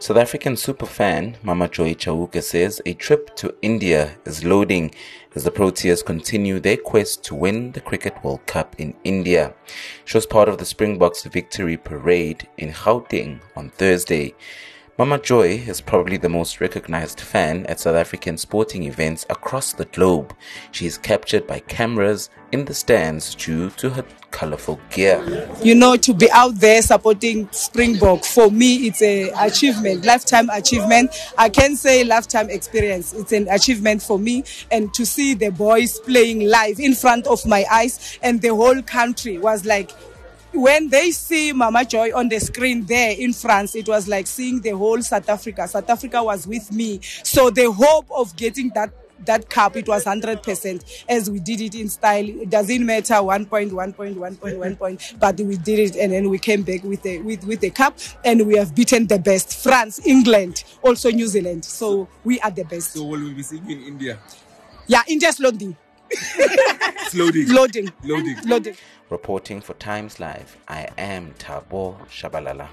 South African superfan Mama Joy Chauke says a trip to India is loading as the Proteas continue their quest to win the Cricket World Cup in India. She was part of the Springboks victory parade in Gauteng on Thursday. Mama Joy is probably the most recognized fan at South African sporting events across the globe. She is captured by cameras in the stands due to her colorful gear. You know, to be out there supporting Springbok, for me, it's a achievement, lifetime achievement. I can say lifetime experience. It's an achievement for me. And to see the boys playing live in front of my eyes and the whole country was like, when they see Mama Joy on the screen there in France, it was like seeing the whole South Africa. South Africa was with me. So the hope of getting that that cup, it was 100% as we did it in style. It doesn't matter one point, one point, one point, one point, but we did it and then we came back with the, with, with the cup and we have beaten the best France, England, also New Zealand. So we are the best. So will we be seeing you in India? Yeah, India's loading. It's loading. Loading. Loading. Loading. Reporting for Times Live, I am Thabo Shabalala.